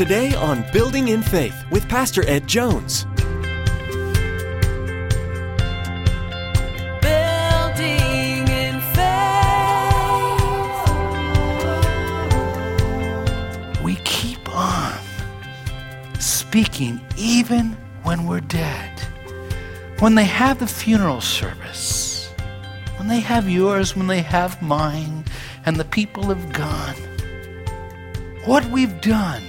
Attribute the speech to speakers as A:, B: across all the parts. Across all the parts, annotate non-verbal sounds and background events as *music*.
A: Today on Building in Faith with Pastor Ed Jones.
B: Building in faith.
C: we keep on speaking even when we're dead. When they have the funeral service, when they have yours, when they have mine, and the people have gone, what we've done,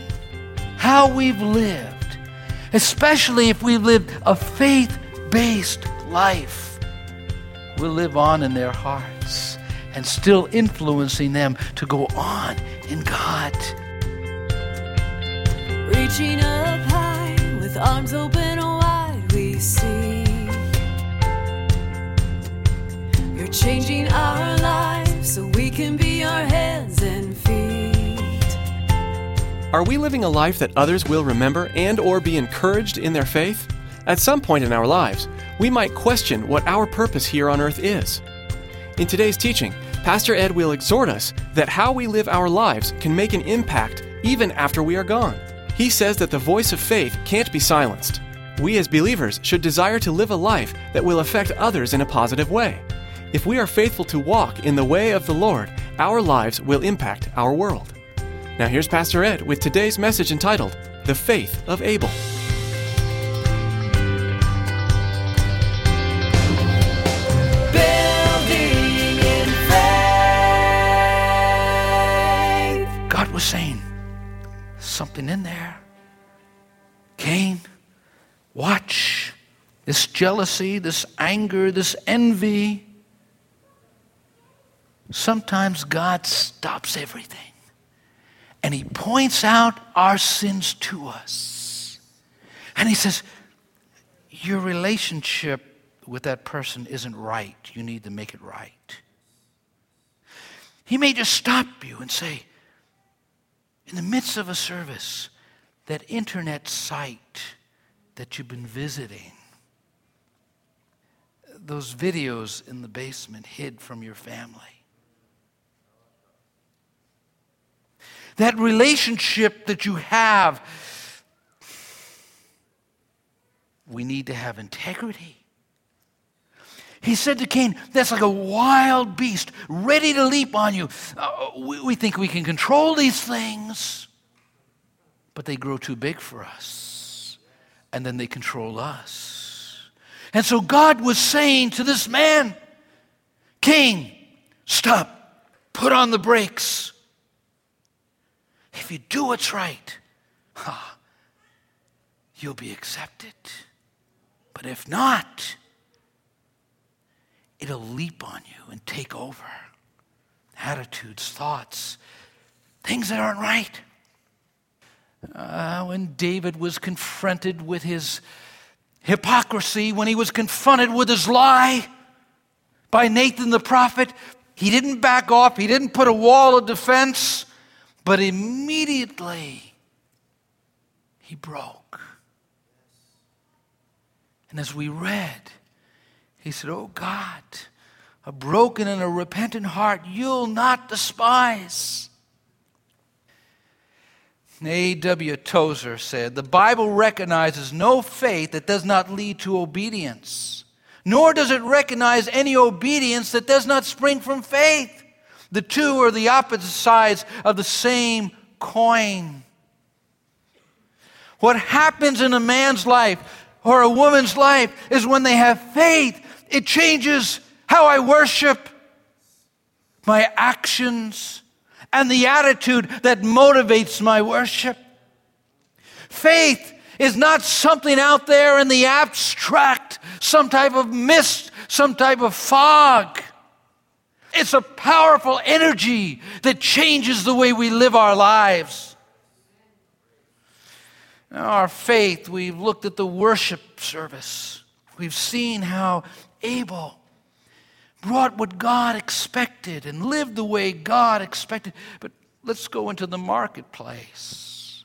C: how we've lived, especially if we've lived a faith based life, will live on in their hearts and still influencing them to go on in God.
B: Reaching up high with arms open wide, we see. You're changing our lives
A: Are we living a life that others will remember and or be encouraged in their faith? At some point in our lives, we might question what our purpose here on earth is. In today's teaching, Pastor Ed will exhort us that how we live our lives can make an impact even after we are gone. He says that the voice of faith can't be silenced. We as believers should desire to live a life that will affect others in a positive way. If we are faithful to walk in the way of the Lord, our lives will impact our world. Now here's Pastor Ed with today's message entitled The Faith of Abel.
B: Building in faith.
C: God was saying something in there. Cain, watch this jealousy, this anger, this envy. Sometimes God stops everything and He points out our sins to us. And He says, Your relationship with that person isn't right. You need to make it right. He may just stop you and say, in the midst of a service, that internet site that you've been visiting, those videos in the basement hid from your family, that relationship that you have, we need to have integrity. He said to Cain, That's like a wild beast ready to leap on you. Uh, we, we think we can control these things, but they grow too big for us, and then they control us. And so God was saying to this man, Cain, stop, put on the brakes. If you do what's right, ha, you'll be accepted. But if not, it'll leap on you and take over. Attitudes, thoughts, things that aren't right. Uh, when David was confronted with his hypocrisy, when he was confronted with his lie by Nathan the prophet, he didn't back off, he didn't put a wall of defense, but immediately he broke. And as we read, he said, Oh God, a broken and a repentant heart you'll not despise. A.W. Tozer said, The Bible recognizes no faith that does not lead to obedience, nor does it recognize any obedience that does not spring from faith. The two are the opposite sides of the same coin. What happens in a man's life or a woman's life is when they have faith, it changes how I worship, my actions, and the attitude that motivates my worship. Faith is not something out there in the abstract, some type of mist, some type of fog. It's a powerful energy that changes the way we live our lives. Now, our faith, we've looked at the worship service. We've seen how Abel brought what God expected and lived the way God expected. But let's go into the marketplace.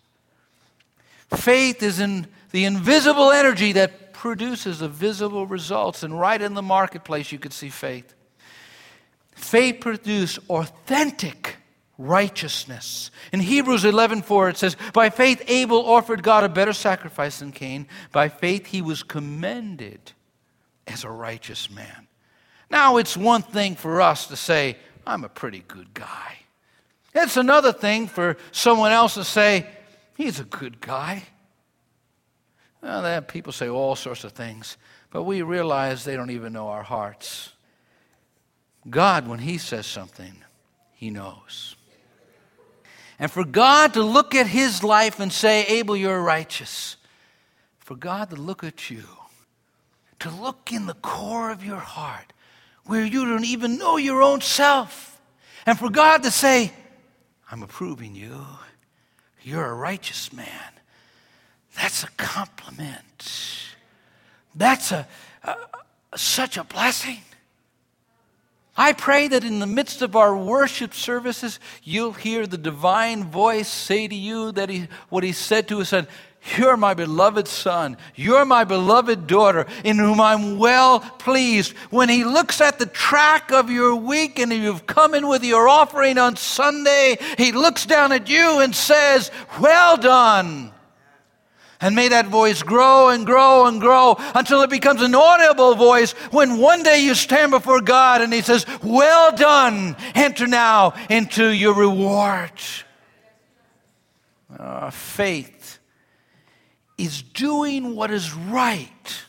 C: Faith is in the invisible energy that produces the visible results. And right in the marketplace, you could see faith. Faith produced authentic righteousness. In Hebrews 11:4 it says, "By faith Abel offered God a better sacrifice than Cain. By faith he was commended as a righteous man." Now it's one thing for us to say, "I'm a pretty good guy." It's another thing for someone else to say, "He's a good guy." Well, that people say all sorts of things, but we realize they don't even know our hearts. God, when He says something, He knows. And for God to look at his life and say, Abel, you're righteous. For God to look at you, to look in the core of your heart where you don't even know your own self. And for God to say, I'm approving you. You're a righteous man. That's a compliment. That's a, a such a blessing. I pray that in the midst of our worship services, you'll hear the divine voice say to you that he, what he said to his son you're my beloved son. You're my beloved daughter in whom I'm well pleased. When he looks at the track of your week and you've come in with your offering on Sunday, he looks down at you and says, Well done. And may that voice grow and grow and grow until it becomes an audible voice when one day you stand before God and He says, Well done, enter now into your reward. Uh, faith is doing what is right,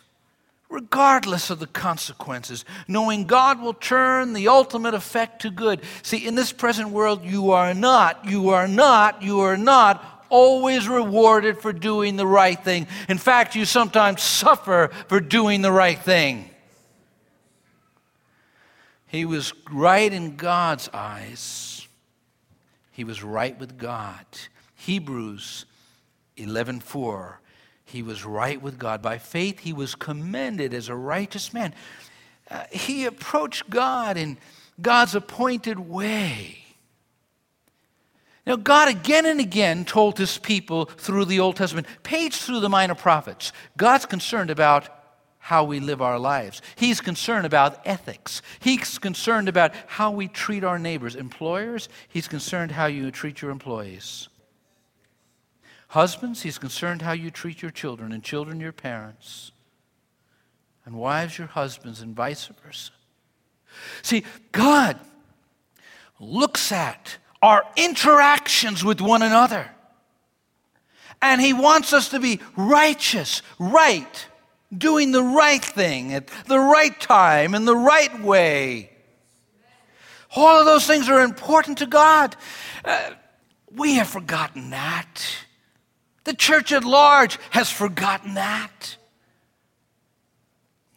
C: regardless of the consequences, knowing God will turn the ultimate effect to good. See, in this present world, you are not, you are not, you are not always rewarded for doing the right thing. In fact, you sometimes suffer for doing the right thing. He was right in God's eyes. He was right with God. Hebrews 11:4 He was right with God. By faith he was commended as a righteous man. Uh, he approached God in God's appointed way. Now, God again and again told his people through the Old Testament, page through the minor prophets, God's concerned about how we live our lives. He's concerned about ethics. He's concerned about how we treat our neighbors. Employers, he's concerned how you treat your employees. Husbands, he's concerned how you treat your children, and children, your parents. And wives, your husbands, and vice versa. See, God looks at our interactions with one another. And He wants us to be righteous, right, doing the right thing at the right time, in the right way. All of those things are important to God. Uh, we have forgotten that. The church at large has forgotten that.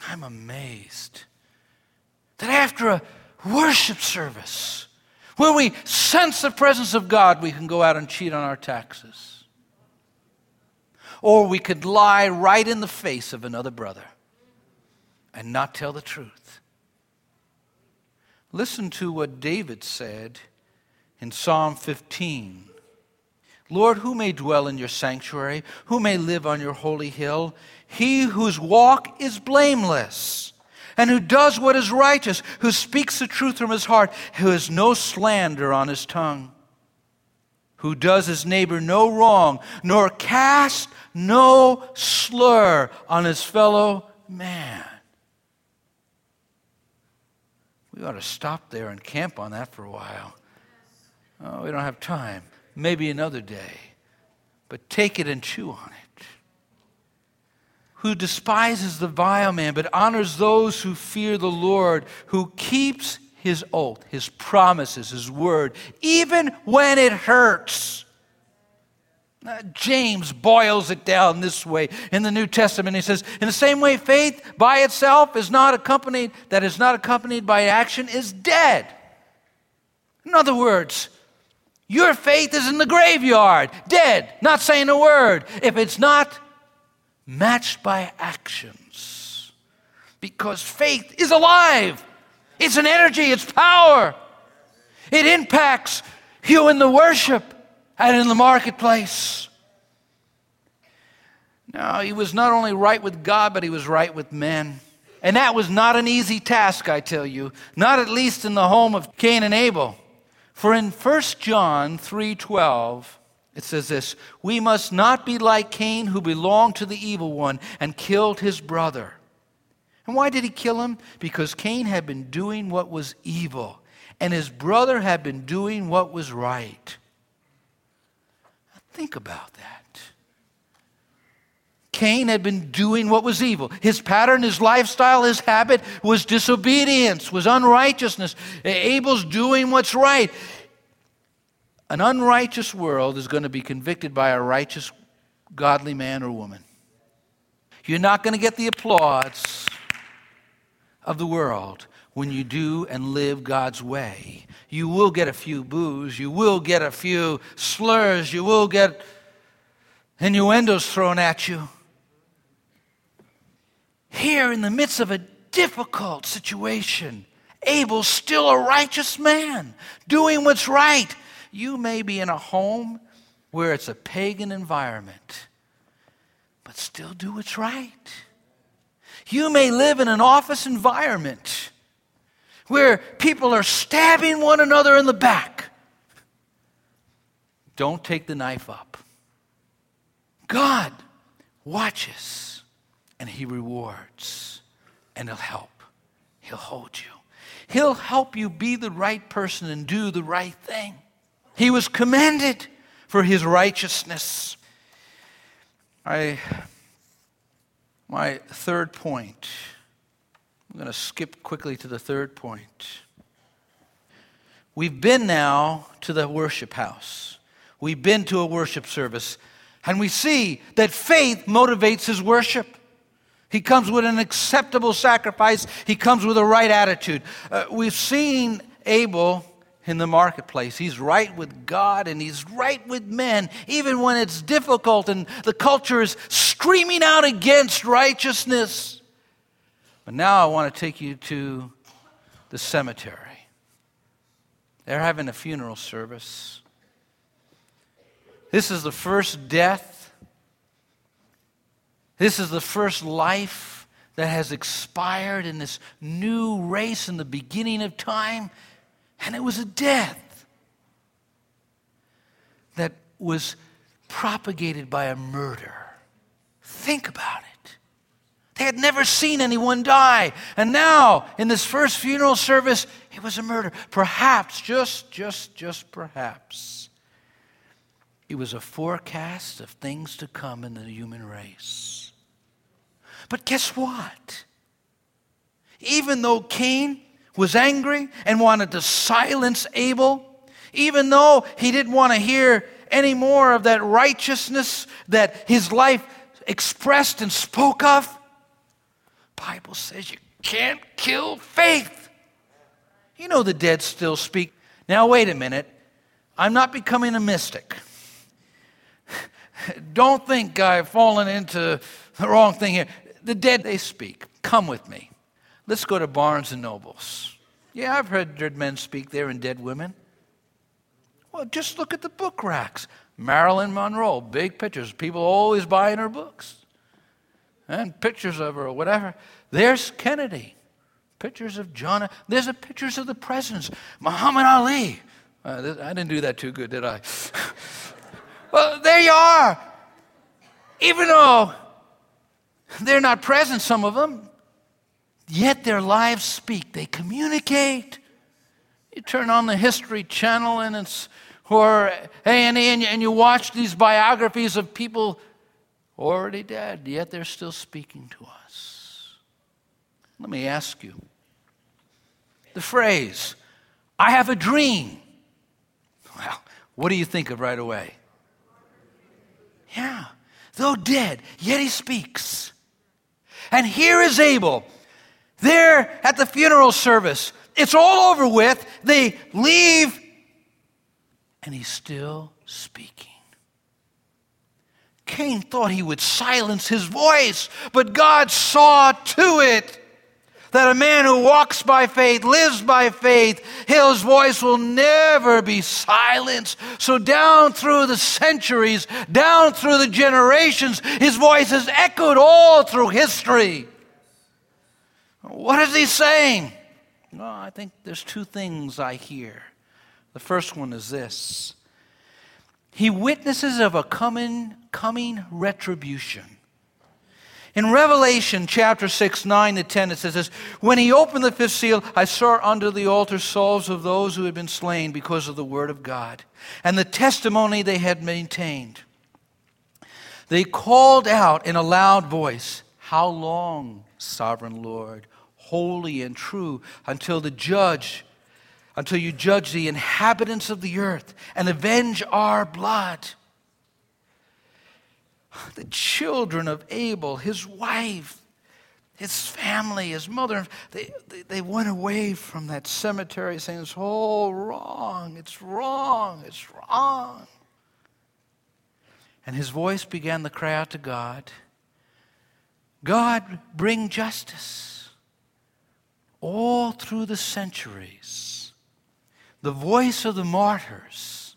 C: I'm amazed that after a worship service, where we sense the presence of God, we can go out and cheat on our taxes. Or we could lie right in the face of another brother and not tell the truth. Listen to what David said in Psalm 15. Lord, who may dwell in your sanctuary? Who may live on your holy hill? He whose walk is blameless and who does what is righteous, who speaks the truth from his heart, who has no slander on his tongue, who does his neighbor no wrong, nor cast no slur on his fellow man. We ought to stop there and camp on that for a while. Oh, we don't have time. Maybe another day. But take it and chew on it who despises the vile man, but honors those who fear the Lord, who keeps his oath, his promises, his word, even when it hurts. James boils it down this way in the New Testament. He says, In the same way, faith by itself is not accompanied, that is not accompanied by action, is dead. In other words, your faith is in the graveyard, dead, not saying a word. If it's not matched by actions. Because faith is alive, it's an energy, it's power. It impacts you in the worship and in the marketplace. Now, he was not only right with God, but he was right with men. And that was not an easy task, I tell you, not at least in the home of Cain and Abel. For in 1 John 3:12 it says this, we must not be like Cain who belonged to the evil one and killed his brother. And why did he kill him? Because Cain had been doing what was evil and his brother had been doing what was right. Think about that. Cain had been doing what was evil. His pattern, his lifestyle, his habit was disobedience, was unrighteousness. Abel's doing what's right. An unrighteous world is going to be convicted by a righteous, godly man or woman. You're not going to get the applause of the world when you do and live God's way. You will get a few boos, you will get a few slurs, you will get innuendos thrown at you. Here, in the midst of a difficult situation, Abel's still a righteous man, doing what's right. You may be in a home where it's a pagan environment, but still do what's right. You may live in an office environment where people are stabbing one another in the back. Don't take the knife up. God watches and He rewards and He'll help. He'll hold you. He'll help you be the right person and do the right thing. He was commended for his righteousness. I, my third point, I'm going to skip quickly to the third point. We've been now to the worship house. We've been to a worship service, and we see that faith motivates his worship. He comes with an acceptable sacrifice, he comes with a right attitude. Uh, we've seen Abel in the marketplace. He's right with God and he's right with men, even when it's difficult and the culture is screaming out against righteousness. But now I want to take you to the cemetery. They're having a funeral service. This is the first death. This is the first life that has expired in this new race in the beginning of time. And it was a death that was propagated by a murder. Think about it. They had never seen anyone die. And now, in this first funeral service, it was a murder. Perhaps, just, just, just perhaps, it was a forecast of things to come in the human race. But guess what? Even though Cain was angry and wanted to silence Abel, even though he didn't want to hear any more of that righteousness that his life expressed and spoke of. Bible says you can't kill faith. You know the dead still speak. Now wait a minute. I'm not becoming a mystic. *laughs* Don't think I've fallen into the wrong thing here. The dead they speak. Come with me. Let's go to Barnes and Nobles. Yeah, I've heard dead men speak there and dead women. Well, just look at the book racks. Marilyn Monroe, big pictures. People always buying her books. And pictures of her or whatever. There's Kennedy. Pictures of John. There's a pictures of the presidents. Muhammad Ali. Uh, I didn't do that too good, did I? *laughs* well, there you are. Even though they're not present, some of them, Yet their lives speak, they communicate. You turn on the History Channel and it's or A&E and, you watch these biographies of people already dead, yet they're still speaking to us. Let me ask you the phrase, I have a dream. Well, what do you think of right away? Yeah, though dead, yet he speaks. And here is Abel there at the funeral service. It's all over with. They leave, and he's still speaking. Cain thought he would silence his voice, but God saw to it that a man who walks by faith, lives by faith, his voice will never be silenced. So, down through the centuries, down through the generations, his voice has echoed all through history. What is he saying? Well, I think there's two things I hear. The first one is this He witnesses of a coming, coming retribution. In Revelation chapter 6, 9 to 10, it says this When he opened the fifth seal, I saw under the altar souls of those who had been slain because of the word of God and the testimony they had maintained. They called out in a loud voice, How long, sovereign Lord, holy and true, until the judge, until you judge the inhabitants of the earth and avenge our blood? the children of Abel, his wife, his family, his mother, they, they, they, went away from that cemetery saying, It's all wrong, it's wrong, it's wrong. And his voice began to cry out to God God, bring justice. All through the centuries, the voice of the martyrs,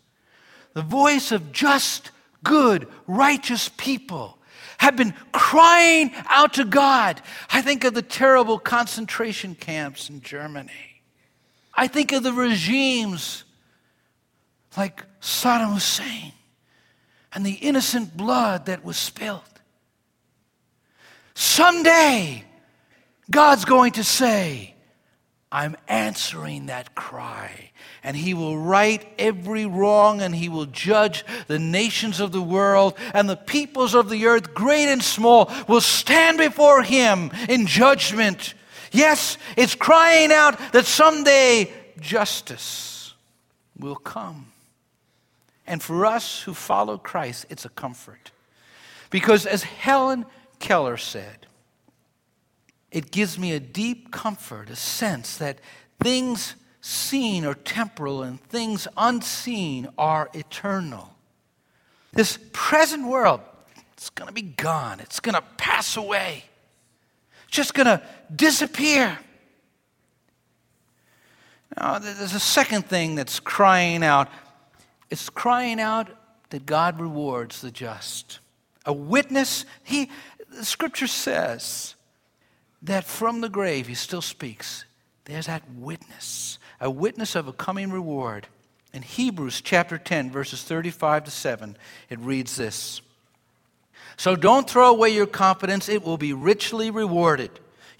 C: the voice of just good, righteous people have been crying out to God. I think of the terrible concentration camps in Germany. I think of the regimes like Saddam Hussein and the innocent blood that was spilled. Someday, God's going to say, I'm answering that cry. And he will right every wrong and he will judge the nations of the world and the peoples of the earth, great and small, will stand before him in judgment. Yes, it's crying out that someday justice will come. And for us who follow Christ, it's a comfort. Because as Helen Keller said, it gives me a deep comfort, a sense that things seen are temporal and things unseen are eternal. This present world, it's going to be gone, it's going to pass away, it's just going to disappear. Now, there's a second thing that's crying out. It's crying out that God rewards the just. A witness, he, the scripture says, that from the grave he still speaks. There's that witness, a witness of a coming reward. In Hebrews chapter 10, verses 35 to 7, it reads this So don't throw away your confidence, it will be richly rewarded.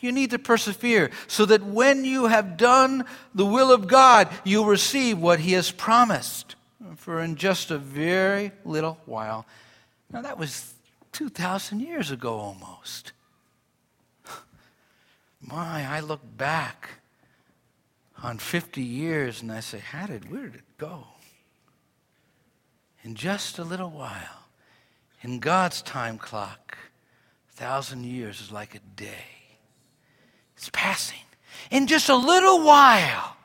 C: You need to persevere so that when you have done the will of God, you'll receive what He has promised. For in just a very little while, now that was 2,000 years ago almost. My, I look back on 50 years and I say, how did, where did it go? In just a little while, in God's time clock, a thousand years is like a day. It's passing. In just a little while,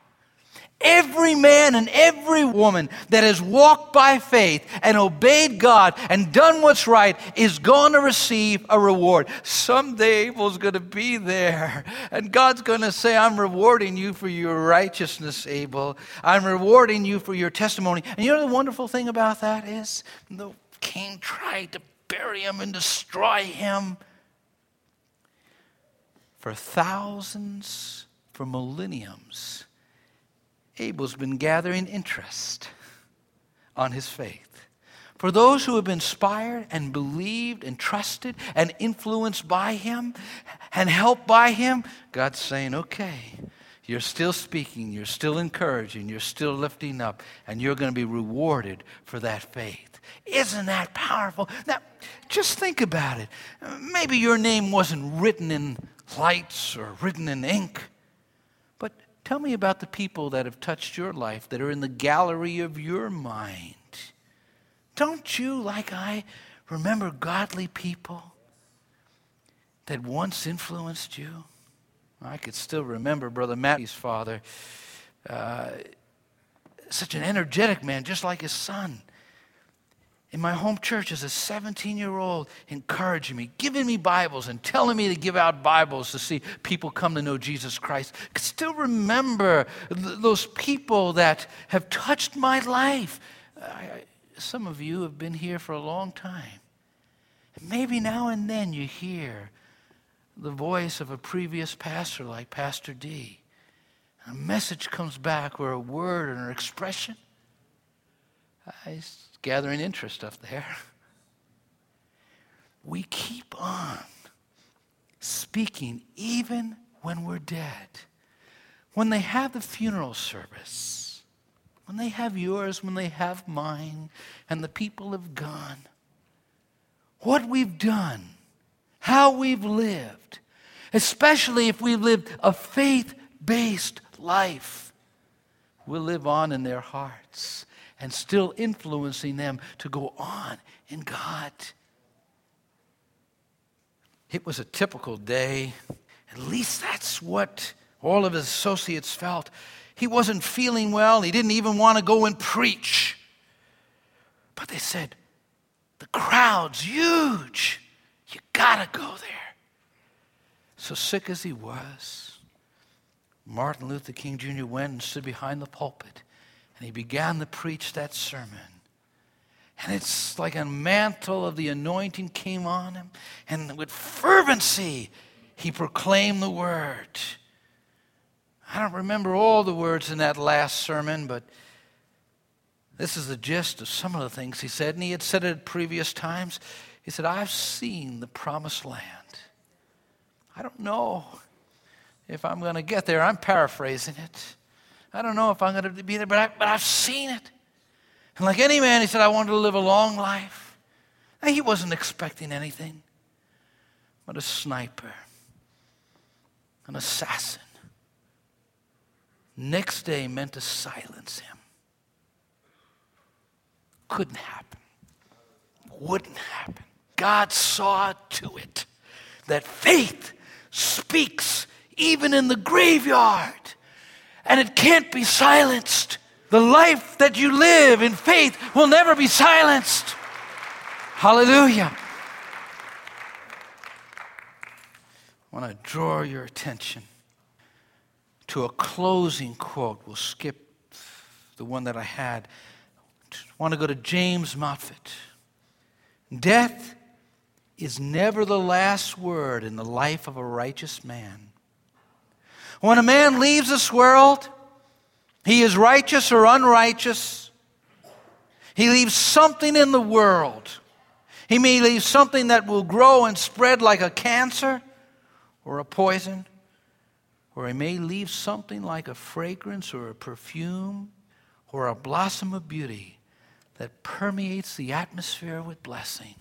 C: Every man and every woman that has walked by faith and obeyed God and done what's right is going to receive a reward. Someday Abel's going to be there, and God's going to say, I'm rewarding you for your righteousness, Abel. I'm rewarding you for your testimony. And you know the wonderful thing about that is the king tried to bury him and destroy him for thousands, for millenniums Abel's been gathering interest on his faith. For those who have been inspired and believed and trusted and influenced by him and helped by him, God's saying, okay, you're still speaking, you're still encouraging, you're still lifting up, and you're going to be rewarded for that faith. Isn't that powerful? Now, just think about it. Maybe your name wasn't written in lights or written in ink. Tell me about the people that have touched your life, that are in the gallery of your mind. Don't you, like I, remember godly people that once influenced you? I could still remember Brother Matthew's father, uh, such an energetic man, just like his son in my home church as a 17 year old encouraging me, giving me Bibles and telling me to give out Bibles to see people come to know Jesus Christ. I still remember th- those people that have touched my life. I, some of you have been here for a long time. maybe now and then you hear the voice of a previous pastor like Pastor D. a message comes back or a word or an expression, he's gathering interest up there. We keep on speaking even when we're dead. When they have the funeral service, when they have yours, when they have mine, and the people have gone, what we've done, how we've lived, especially if we've lived a faith based life, will live on in their hearts and still influencing them to go on in God. It was a typical day. At least that's what all of his associates felt. He wasn't feeling well. He didn't even want to go and preach. But they said, the crowd's huge. You got to go there. So sick as he was, Martin Luther King Jr. went and stood behind the pulpit and he began to preach that sermon. And it's like a mantle of the anointing came on him. And with fervency, he proclaimed the word. I don't remember all the words in that last sermon, but this is the gist of some of the things he said. And he had said it at previous times. He said, I've seen the promised land. I don't know if I'm going to get there. I'm paraphrasing it. I don't know if I'm going to be there, but, I, but I've seen it. And like any man, he said, I wanted to live a long life. And he wasn't expecting anything but a sniper, an assassin. Next day meant to silence him. Couldn't happen. Wouldn't happen. God saw to it that faith speaks even in the graveyard, and it can't be silenced. The life that you live in faith will never be silenced. Hallelujah. I want to draw your attention to a closing quote. We'll skip the one that I had. I want to go to James Moffatt. Death is never the last word in the life of a righteous man. When a man leaves this world, he is righteous or unrighteous. He leaves something in the world. He may leave something that will grow and spread like a cancer or a poison, or he may leave something like a fragrance or a perfume or a blossom of beauty that permeates the atmosphere with blessing.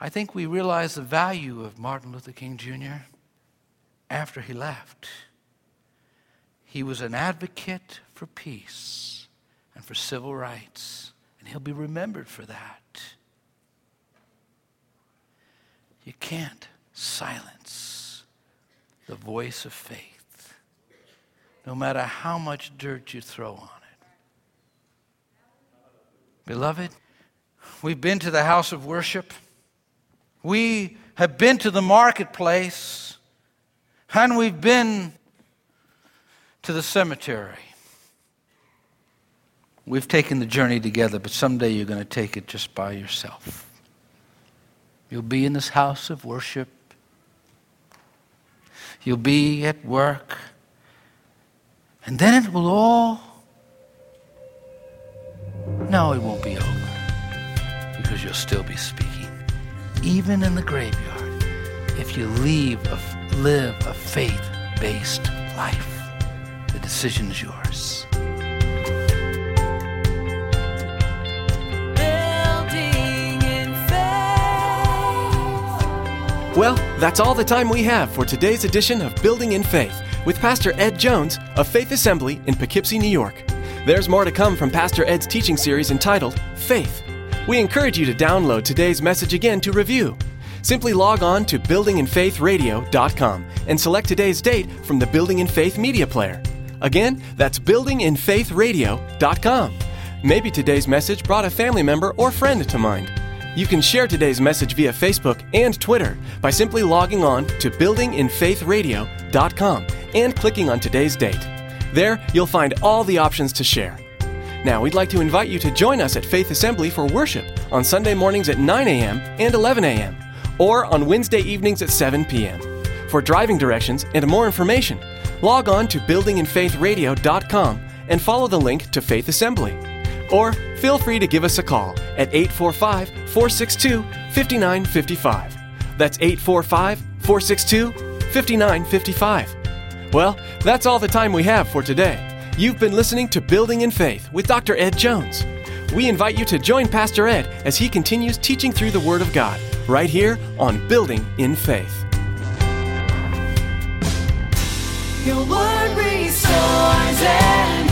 C: I think we realize the value of Martin Luther King Jr. after he left. He was an advocate for peace and for civil rights, and he'll be remembered for that. You can't silence the voice of faith, no matter how much dirt you throw on it. Beloved, we've been to the house of worship, we have been to the marketplace, and we've been to the cemetery. We've taken the journey together, but someday you're going to take it just by yourself. You'll be in this house of worship. You'll be at work. And then it will all. No, it won't be over because you'll still be speaking, even in the graveyard, if you leave a, live a faith based life The decision is yours.
A: Well, that's all the time we have for today's edition of Building in Faith with Pastor Ed Jones of Faith Assembly in Poughkeepsie, New York. There's more to come from Pastor Ed's teaching series entitled Faith. We encourage you to download today's message again to review. Simply log on to buildinginfaithradio.com and select today's date from the Building in Faith media player. Again, that's buildinginfaithradio.com. Maybe today's message brought a family member or friend to mind. You can share today's message via Facebook and Twitter by simply logging on to buildinginfaithradio.com and clicking on today's date. There, you'll find all the options to share. Now, we'd like to invite you to join us at Faith Assembly for worship on Sunday mornings at 9 a.m. and 11 a.m., or on Wednesday evenings at 7 p.m. For driving directions and more information, log on to buildinginfaithradio.com and follow the link to Faith Assembly. Or feel free to give us a call at 845 462 5955. That's 845 462 5955. Well, that's all the time we have for today. You've been listening to Building in Faith with Dr. Ed Jones. We invite you to join Pastor Ed as he continues teaching through the Word of God right here on Building in Faith.
B: Your word restores and